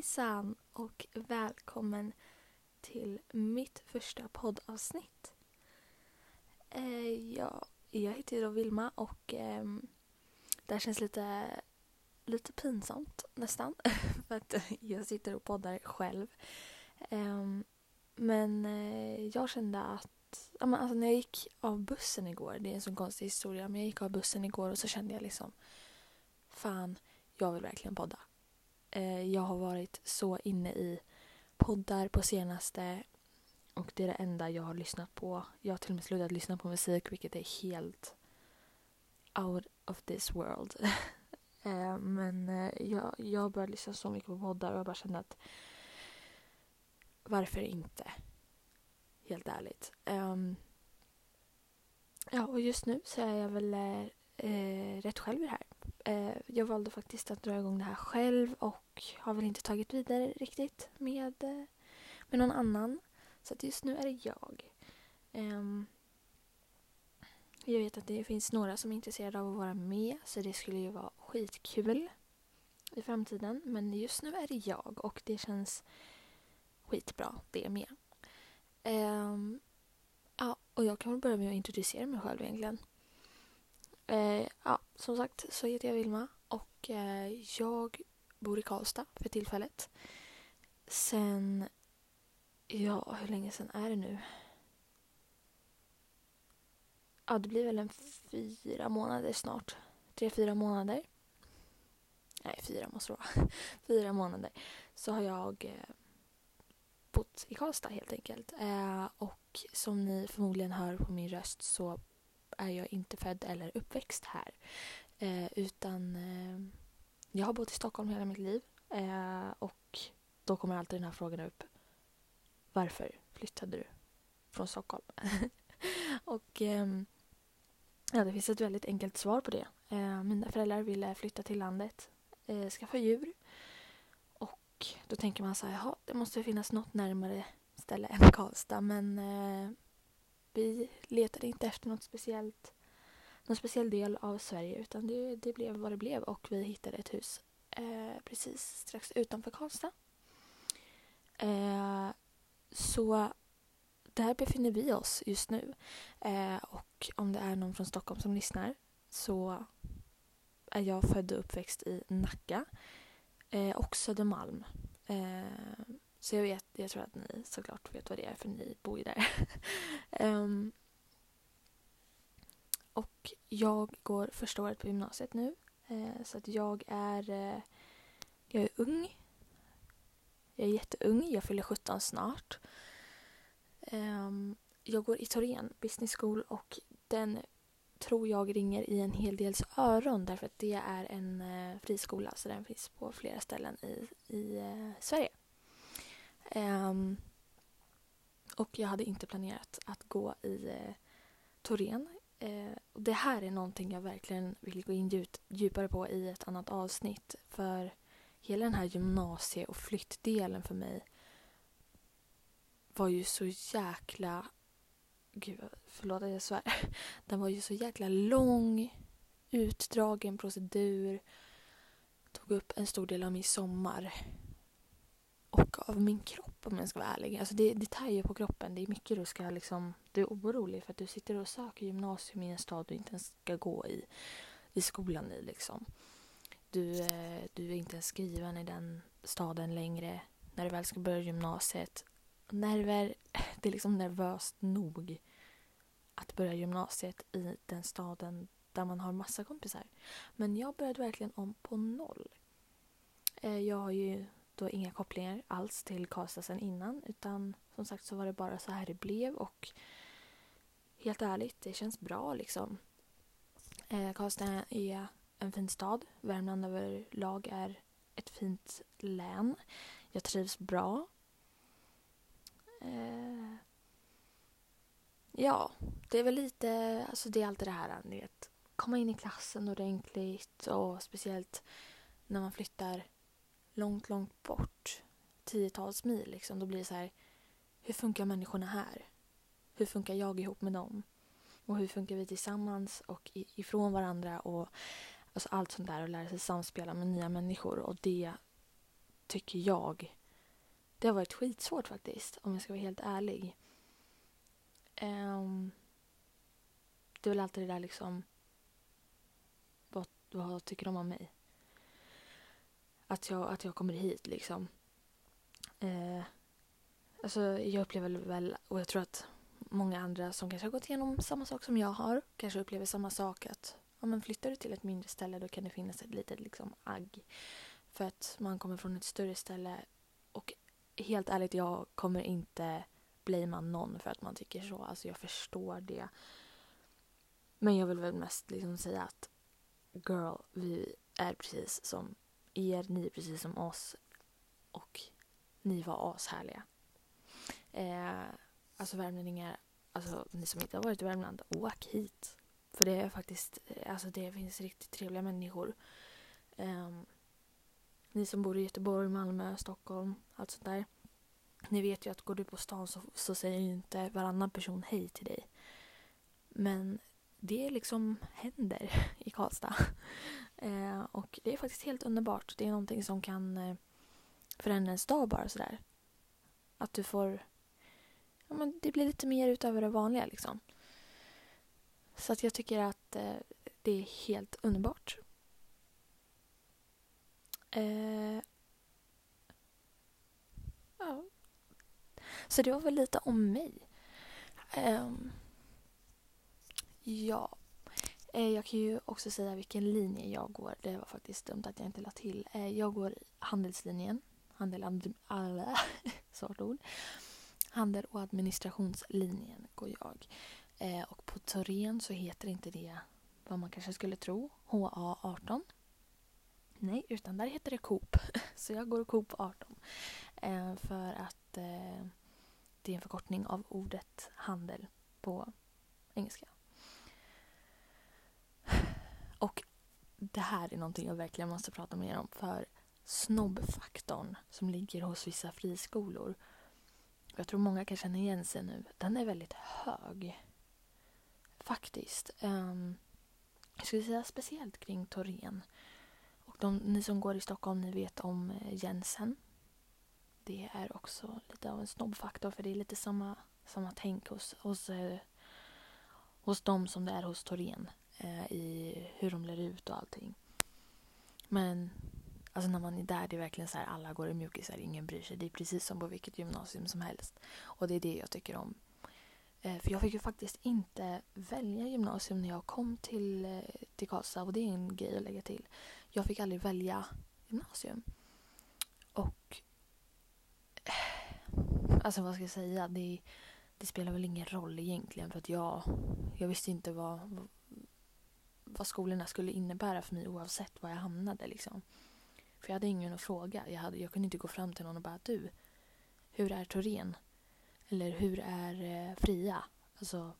Hejsan och välkommen till mitt första poddavsnitt. Eh, ja, jag heter då Vilma och eh, det här känns lite, lite pinsamt nästan för att jag sitter och poddar själv. Eh, men eh, jag kände att ja, men alltså när jag gick av bussen igår, det är en sån konstig historia, men jag gick av bussen igår och så kände jag liksom fan, jag vill verkligen podda. Eh, jag har varit så inne i poddar på senaste och det är det enda jag har lyssnat på. Jag har till och med slutat lyssna på musik vilket är helt out of this world. eh, men eh, jag, jag började lyssna så mycket på poddar och jag bara kände att varför inte? Helt ärligt. Um, ja, och just nu så är jag väl eh, eh rätt själv i det här. Eh, jag valde faktiskt att dra igång det här själv och har väl inte tagit vidare riktigt med, eh, med någon annan. Så att just nu är det jag. Um, jag vet att det finns några som är intresserade av att vara med så det skulle ju vara skitkul i framtiden. Men just nu är det jag och det känns skitbra det med. Um, ja, och jag kan väl börja med att introducera mig själv egentligen. Eh, ja, som sagt så heter jag Vilma och eh, jag bor i Karlstad för tillfället. Sen, ja hur länge sen är det nu? Ja, det blir väl en fyra månader snart. Tre, fyra månader. Nej, fyra måste det vara. fyra månader. Så har jag eh, bott i Karlstad helt enkelt. Eh, och som ni förmodligen hör på min röst så är jag inte född eller uppväxt här. Eh, utan eh, jag har bott i Stockholm hela mitt liv. Eh, och då kommer alltid den här frågan upp. Varför flyttade du från Stockholm? och ehm, ja, det finns ett väldigt enkelt svar på det. Eh, mina föräldrar ville flytta till landet, eh, skaffa djur. Och då tänker man så här, jaha, det måste finnas något närmare ställe än Karlstad. Men eh, vi letade inte efter något speciellt, någon speciell del av Sverige utan det, det blev vad det blev och vi hittade ett hus eh, precis strax utanför Karlstad. Eh, så där befinner vi oss just nu. Eh, och om det är någon från Stockholm som lyssnar så är jag född och uppväxt i Nacka eh, och Södermalm. Eh, så jag vet, jag tror att ni såklart vet vad det är för ni bor ju där. um, och jag går första året på gymnasiet nu. Eh, så att jag är, eh, jag är ung. Jag är jätteung, jag fyller 17 snart. Um, jag går i Torén Business School och den tror jag ringer i en hel dels öron därför att det är en eh, friskola så den finns på flera ställen i, i eh, Sverige. Um, och jag hade inte planerat att gå i eh, Torén. Eh, det här är någonting jag verkligen vill gå in djup, djupare på i ett annat avsnitt. För hela den här gymnasie och flyttdelen för mig var ju så jäkla... Gud, förlåt att jag svär. Den var ju så jäkla lång, utdragen procedur. Tog upp en stor del av min sommar och av min kropp om jag ska vara ärlig. Alltså det, det tar ju på kroppen. Det är mycket du ska liksom... Du är orolig för att du sitter och söker gymnasium i en stad du inte ens ska gå i, i skolan i liksom. Du, eh, du är inte ens skriven i den staden längre. När du väl ska börja gymnasiet. Nerver, det är liksom nervöst nog att börja gymnasiet i den staden där man har massa kompisar. Men jag började verkligen om på noll. Eh, jag har ju då inga kopplingar alls till Karlstad sen innan utan som sagt så var det bara så här det blev och helt ärligt, det känns bra liksom. Eh, Karlstad är en fin stad. Värmland överlag är ett fint län. Jag trivs bra. Eh, ja, det är väl lite, alltså det är alltid det här, ni vet, komma in i klassen ordentligt och speciellt när man flyttar långt, långt bort, tiotals mil, liksom, då blir det så här, hur funkar människorna här? Hur funkar jag ihop med dem? Och hur funkar vi tillsammans och ifrån varandra och alltså allt sånt där och lära sig samspela med nya människor och det tycker jag. Det har varit skitsvårt faktiskt, om jag ska vara helt ärlig. Um, det är väl alltid det där liksom, vad, vad tycker de om mig? Att jag, att jag kommer hit liksom. Eh, alltså jag upplever väl, och jag tror att många andra som kanske har gått igenom samma sak som jag har kanske upplever samma sak att ja, men flyttar du till ett mindre ställe då kan det finnas ett litet liksom, agg. För att man kommer från ett större ställe och helt ärligt, jag kommer inte blamea någon för att man tycker så. Alltså jag förstår det. Men jag vill väl mest liksom säga att girl, vi är precis som er, ni är precis som oss och ni var ashärliga. Eh, alltså värmlänningar, alltså ni som inte har varit i Värmland, åk hit. För det är faktiskt, eh, alltså det finns riktigt trevliga människor. Eh, ni som bor i Göteborg, Malmö, Stockholm, allt sånt där. Ni vet ju att går du på stan så, så säger inte varannan person hej till dig. Men det liksom händer i Karlstad. Eh, och det är faktiskt helt underbart. Det är någonting som kan eh, förändra ens dag bara sådär. Att du får... Ja, men det blir lite mer utöver det vanliga liksom. Så att jag tycker att eh, det är helt underbart. Eh, ja. Så det var väl lite om mig. Um, ja. Eh, jag kan ju också säga vilken linje jag går. Det var faktiskt dumt att jag inte lade till. Eh, jag går handelslinjen. Handel, alla, svårt ord. Handel och administrationslinjen går jag. Eh, och på Torén så heter inte det vad man kanske skulle tro, HA18. Nej, utan där heter det Coop. Så jag går Coop 18. För att det är en förkortning av ordet handel på engelska. Och det här är någonting jag verkligen måste prata mer om. För snobbfaktorn som ligger hos vissa friskolor. Jag tror många kan känna igen sig nu. Den är väldigt hög. Faktiskt. Um, jag skulle säga speciellt kring Torén. Och de, ni som går i Stockholm, ni vet om eh, Jensen. Det är också lite av en snobbfaktor för det är lite samma, samma tänk hos, hos, eh, hos dem som det är hos Torén. Eh, I hur de lär ut och allting. Men alltså när man är där, det är verkligen så här alla går i mjukisar, ingen bryr sig. Det är precis som på vilket gymnasium som helst. Och det är det jag tycker om Eh, för jag fick ju faktiskt inte välja gymnasium när jag kom till, eh, till Karlstad och det är en grej att lägga till. Jag fick aldrig välja gymnasium. Och eh, alltså vad ska jag säga? Det, det spelar väl ingen roll egentligen för att jag, jag visste inte vad, vad skolorna skulle innebära för mig oavsett var jag hamnade liksom. För jag hade ingen att fråga. Jag, hade, jag kunde inte gå fram till någon och bara du, hur är Torén? Eller hur är eh, fria? Alltså,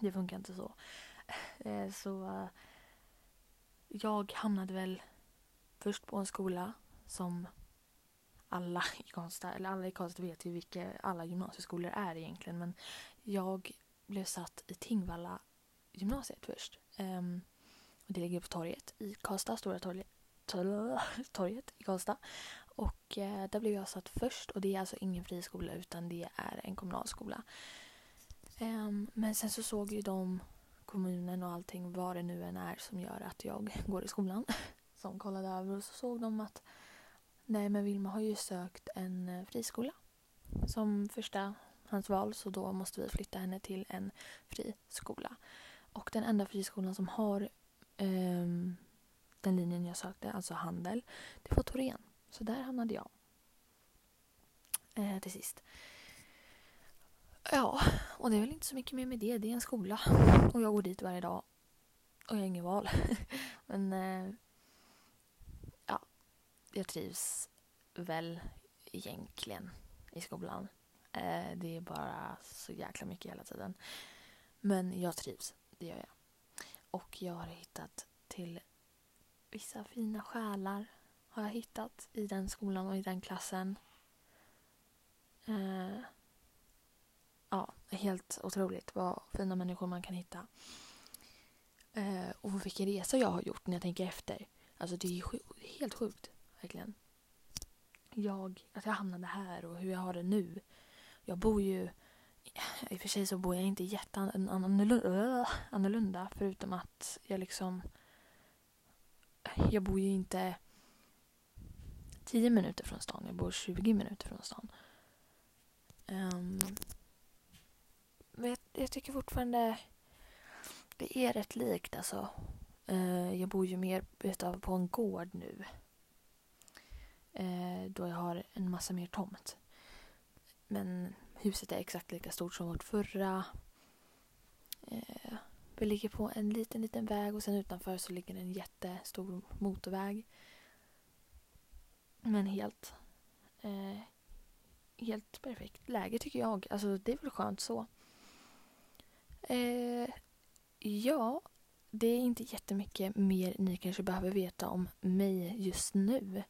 det funkar inte så. Eh, så eh, jag hamnade väl först på en skola som alla i Karlstad, eller alla i Karlstad vet ju vilka alla gymnasieskolor är egentligen. Men jag blev satt i Tingvalla gymnasiet först. Um, och det ligger på torget i Karlstad, Stora torget, torget i Karlstad. Och eh, där blev jag satt först och det är alltså ingen friskola utan det är en kommunalskola. Um, ehm, men sen så såg ju de kommunen och allting vad det nu än är som gör att jag går i skolan. Som kollade över och så såg de att nej men Vilma har ju sökt en eh, friskola som första hans val så då måste vi flytta henne till en friskola. Och den enda friskolan som har um, den linjen jag sökte, alltså handel, det var Torén. Så där hamnade jag. Eh, till sist. Ja, och det är väl inte så mycket mer med det. Det är en skola och jag går dit varje dag. Och jag har inget val. Men eh, ja, jag trivs väl egentligen i skolan. Eh, det är bara så jäkla mycket hela tiden. Men jag trivs, det gör jag. Och jag har hittat till vissa fina själar har jag hittat i den skolan och i den klassen. Eh, ja, helt otroligt vad fina människor man kan hitta. Eh, och vilken resa jag har gjort när jag tänker efter. Alltså det är helt sjukt, verkligen. jag, att jag hamnade här och hur jag har det nu. Jag bor ju... I och för sig så bor jag inte jätteannorlunda förutom att jag liksom... Jag bor ju inte 10 minuter från stan. Jag bor 20 minuter från stan. Um, men jag, jag, tycker fortfarande det är rätt likt alltså. Uh, jag bor ju mer utav på en gård nu. Uh, då jag har en massa mer tomt. Men huset är exakt lika stort som vårt förra. Eh, vi ligger på en liten, liten väg och sen utanför så ligger en jättestor motorväg. Men helt, eh, helt perfekt läge tycker jag. Alltså det är väl skönt så. Eh, ja, det är inte jättemycket mer ni kanske behöver veta om mig just nu.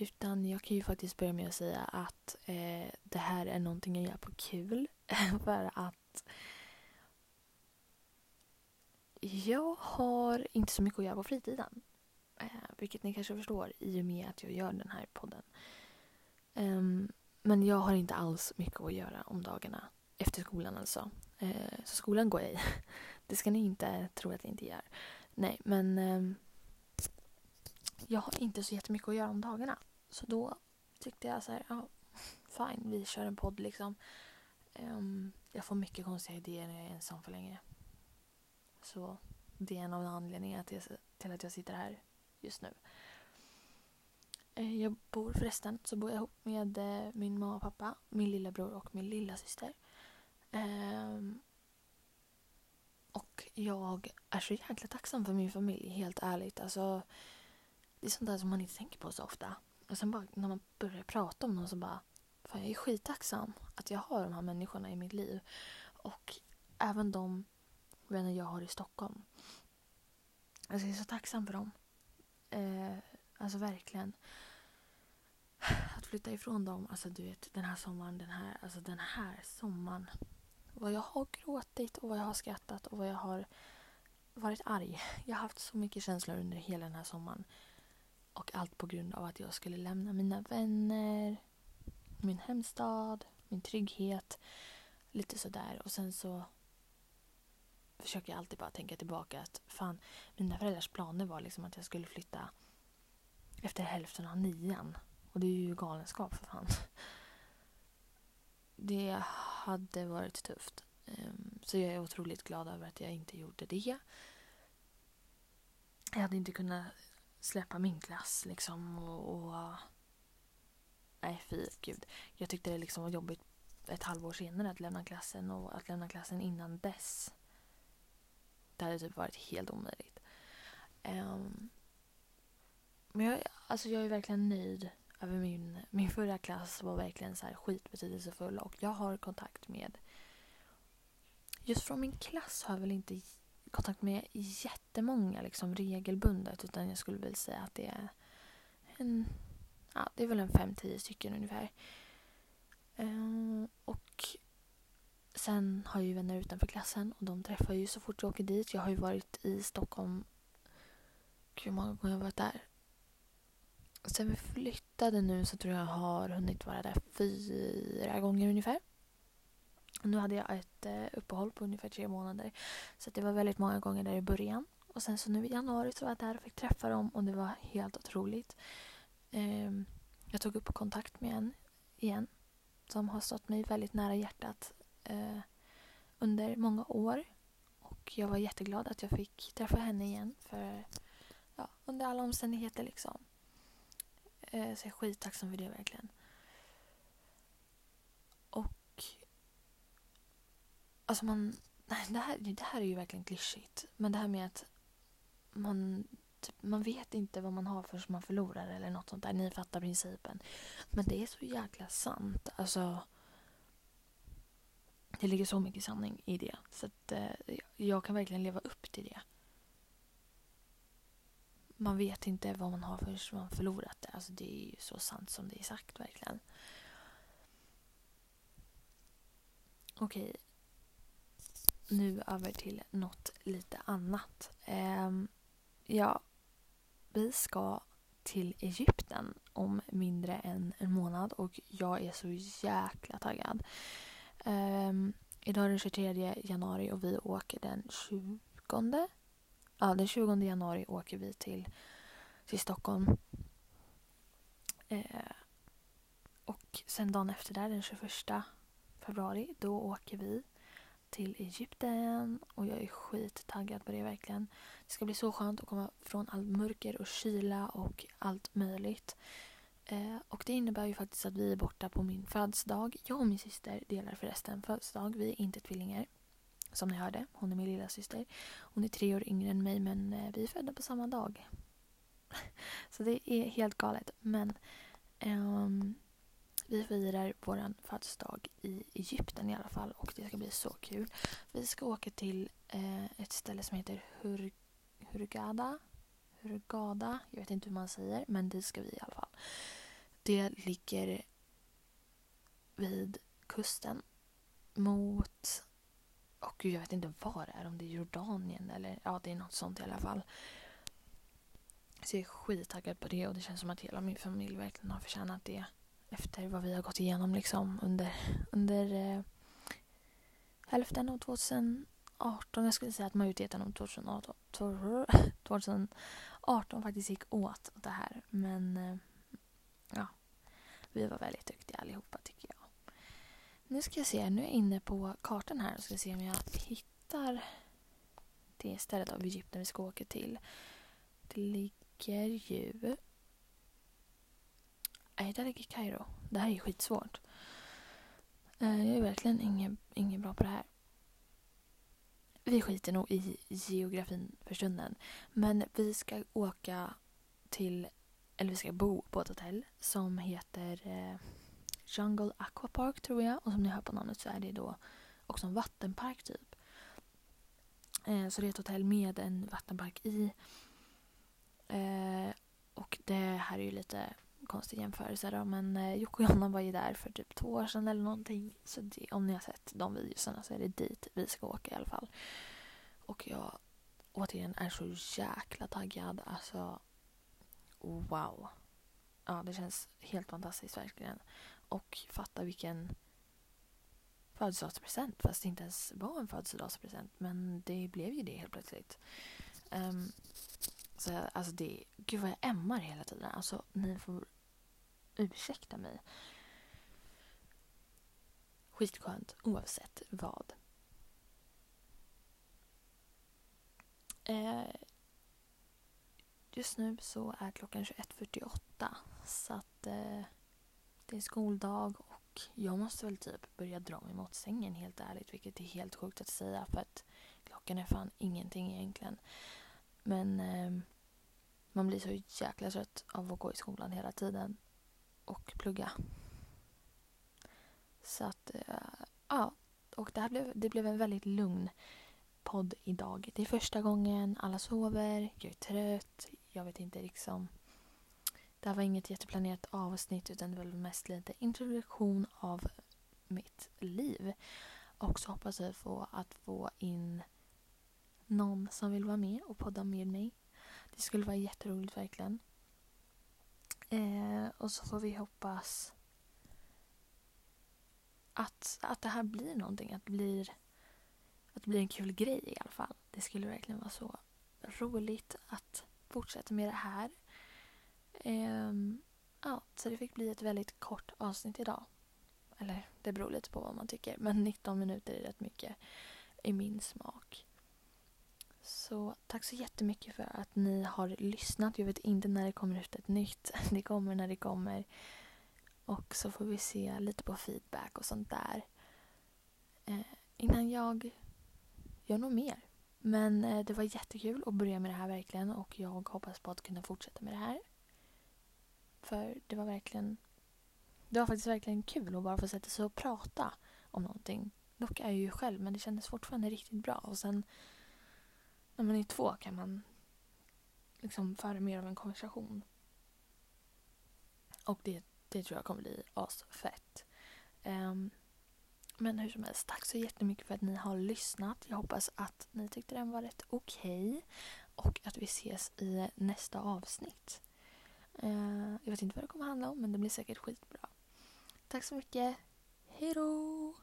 Utan jag kan ju faktiskt börja med att säga att eh, det här är någonting jag gör på kul. för att jag har inte så mycket att göra på fritiden. Eh, vilket ni kanske förstår i och med att jag gör den här podden. Um, men jag har inte alls mycket att göra om dagarna. Efter skolan alltså. Eh, så skolan går jag i. Det ska ni inte tro att jag inte gör. Nej, men Eh, jag har inte så jättemycket att göra om dagarna. Så då tyckte jag så här, ja, fine, vi kör en podd liksom. Um, jag får mycket konstiga idéer när jag är ensam för länge. Så det är en av anledningarna till, till att jag sitter här just nu. Ehm, jag bor förresten så bor jag ihop med eh, min mamma och pappa, min lillebror och min lilla syster. Um, och jag är så jäkla tacksam för min familj, helt ärligt. Alltså, det är sånt där som man inte tänker på så ofta. Och sen bara när man börjar prata om dem så bara, fan jag är skittacksam att jag har de här människorna i mitt liv. Och även de vänner jag har i Stockholm. Alltså jag är så tacksam för dem. Eh, alltså verkligen. Att flytta ifrån dem, alltså du vet den här sommaren, den här, alltså den här sommaren. Vad jag har gråtit och vad jag har skrattat och vad jag har varit arg. Jag har haft så mycket känslor under hela den här sommaren. Och allt på grund av att jag skulle lämna mina vänner, min hemstad, min trygghet. Lite sådär. Och sen så försöker jag alltid bara tänka tillbaka att fan, mina föräldrars planer var liksom att jag skulle flytta efter hälften av nian. Och det är ju galenskap för fan. Det hade varit tufft. Ehm, så jag är otroligt glad över att jag inte gjorde det. Jag hade inte kunnat släppa min klass liksom och... och nej, fy gud. Jag tyckte det liksom var jobbigt ett halvår senare att lämna klassen och att lämna klassen innan dess. Det hade typ varit helt omöjligt. Um, men jag, alltså jag är verkligen nöjd över min, min förra klass var verkligen så här skitbetydelsefull och jag har kontakt med just från min klass har jag väl inte kontakt med jättemånga liksom regelbundet utan jag skulle väl säga att det är en, ja det är väl en fem, tio stycken ungefär. Um, och Sen har jag ju vänner utanför klassen och de träffar ju så fort jag åker dit. Jag har ju varit i Stockholm, Gud, hur många gånger har jag varit där? Sen vi flyttade nu så tror jag jag har hunnit vara där fyra gånger ungefär. Nu hade jag ett eh, uppehåll på ungefär tre månader. Så det var väldigt många gånger där i början. Och sen så nu i januari så var jag där och fick träffa dem och det var helt otroligt. Ehm, jag tog upp kontakt med en igen som har stått mig väldigt nära hjärtat eh, under många år. Och jag var jätteglad att jag fick träffa henne igen för ja, under alla omständigheter liksom. Eh, så jag är skittacksam för det verkligen. Och alltså man, nej, det, här, det här är ju verkligen klyschigt. Men det här med att man, typ, man vet inte vad man har förrän man förlorar eller något sånt där. Ni fattar principen. Men det är så jäkla sant. Alltså det ligger så mycket sanning i det. Så att eh, jag kan verkligen leva upp till det. Man vet inte vad man har förrän man förlorat det. Alltså det är ju så sant som det är sagt verkligen. Okej. Nu över till något lite annat. Eh, ja, vi ska till Egypten om mindre än en månad och jag är så jäkla taggad. Eh, idag är den 23 januari och vi åker den 20. Ja, den 20 januari åker vi till, till Stockholm. Eh, och sen dagen efter där, den 21 februari, då åker vi till Egypten och jag är skittaggad på det verkligen. Det ska bli så skönt att komma från allt mörker och kyla och allt möjligt. Eh, och det innebär ju faktiskt att vi är borta på min födelsedag. Jag och min syster delar förresten födelsedag. Vi är inte tvillingar. Som ni hörde. Hon är min lilla syster. Hon är tre år yngre än mig men eh, vi är födda på samma dag. så det är helt galet. Men um, vi firar vår födelsedag i Egypten i alla fall och det ska bli så kul. Vi ska åka till eh, ett ställe som heter Hur Hurghada. Hurgada, jag vet inte hur man säger men dit ska vi i alla fall. Det ligger vid kusten mot och jag vet inte var det är, om det är Jordanien eller ja, det är något sånt i alla fall. Så jag är skittaggad på det och det känns som att hela min familj verkligen har förtjänat det efter vad vi har gått igenom liksom under, under eh, hälften av 2018. Jag skulle säga att majoriteten av 2018, 2018 faktiskt gick åt det här. Men eh, ja, vi var väldigt duktiga allihopa tycker jag. Nu ska jag se, nu är jag inne på kartan här och ska se om jag hittar det stället av Egypten vi ska åka till. Det ligger ju Nej, där ligger Kairo. Det här är skitsvårt. Eh, jag är verkligen ingen, ingen bra på det här. Vi skiter nog i geografin för stunden. Men vi ska åka till, eller vi ska bo på ett hotell som heter eh, Jungle Aquapark tror jag. Och som ni hör på namnet så är det då också en vattenpark typ. Eh, så det är ett hotell med en vattenpark i. och det här är ju lite konstig jämförelse då, men eh, Jocke och Jonna var ju där för typ två år sedan eller någonting. Så det, om ni har sett de videorna så är det dit vi ska åka i alla fall. Och jag återigen är så jäkla taggad. Alltså, wow. Ja, det känns helt fantastiskt verkligen. Och fatta vilken födelsedagspresent. Fast det inte ens var en födelsedagspresent. Men det blev ju det helt plötsligt. Um, så alltså det, gud vad jag ämmar hela tiden. Alltså ni får ursäkta mig. Skitskönt oavsett vad. Eh, just nu så är klockan 21.48 så att eh, det är skoldag och jag måste väl typ börja dra mig mot sängen helt ärligt vilket är helt sjukt att säga för att klockan är fan ingenting egentligen. Men eh, man blir så jäkla trött av att gå i skolan hela tiden och plugga. Så att, eh, ja. Och det, här blev, det blev en väldigt lugn podd idag. Det är första gången, alla sover, jag är trött, jag vet inte liksom. Det här var inget jätteplanerat avsnitt utan det var mest lite introduktion av mitt liv. Och så hoppas jag få att få in någon som vill vara med och podda med mig. Det skulle vara jätteroligt verkligen. Eh, och så får vi hoppas att, att det här blir någonting. Att det blir, att det blir en kul grej i alla fall. Det skulle verkligen vara så roligt att fortsätta med det här. Eh, ja, så det fick bli ett väldigt kort avsnitt idag. Eller det beror lite på vad man tycker. Men 19 minuter är rätt mycket i min smak. Så tack så jättemycket för att ni har lyssnat. Jag vet inte när det kommer ut ett nytt. Det kommer när det kommer. Och så får vi se lite på feedback och sånt där. Eh, innan jag gör något mer. Men eh, det var jättekul att börja med det här verkligen och jag hoppas på att kunna fortsätta med det här. För det var verkligen det var faktiskt verkligen kul att bara få sätta sig och prata om någonting. Dock är jag ju själv men det kändes fortfarande riktigt bra. Och sen när man är två kan man liksom föra mer av en konversation. Och det, det tror jag kommer bli asfett. Um, men hur som helst, tack så jättemycket för att ni har lyssnat. Jag hoppas att ni tyckte den var rätt okej. Okay. Och att vi ses i nästa avsnitt. Uh, jag vet inte vad det kommer handla om men det blir säkert skitbra. Tack så mycket. Hej då!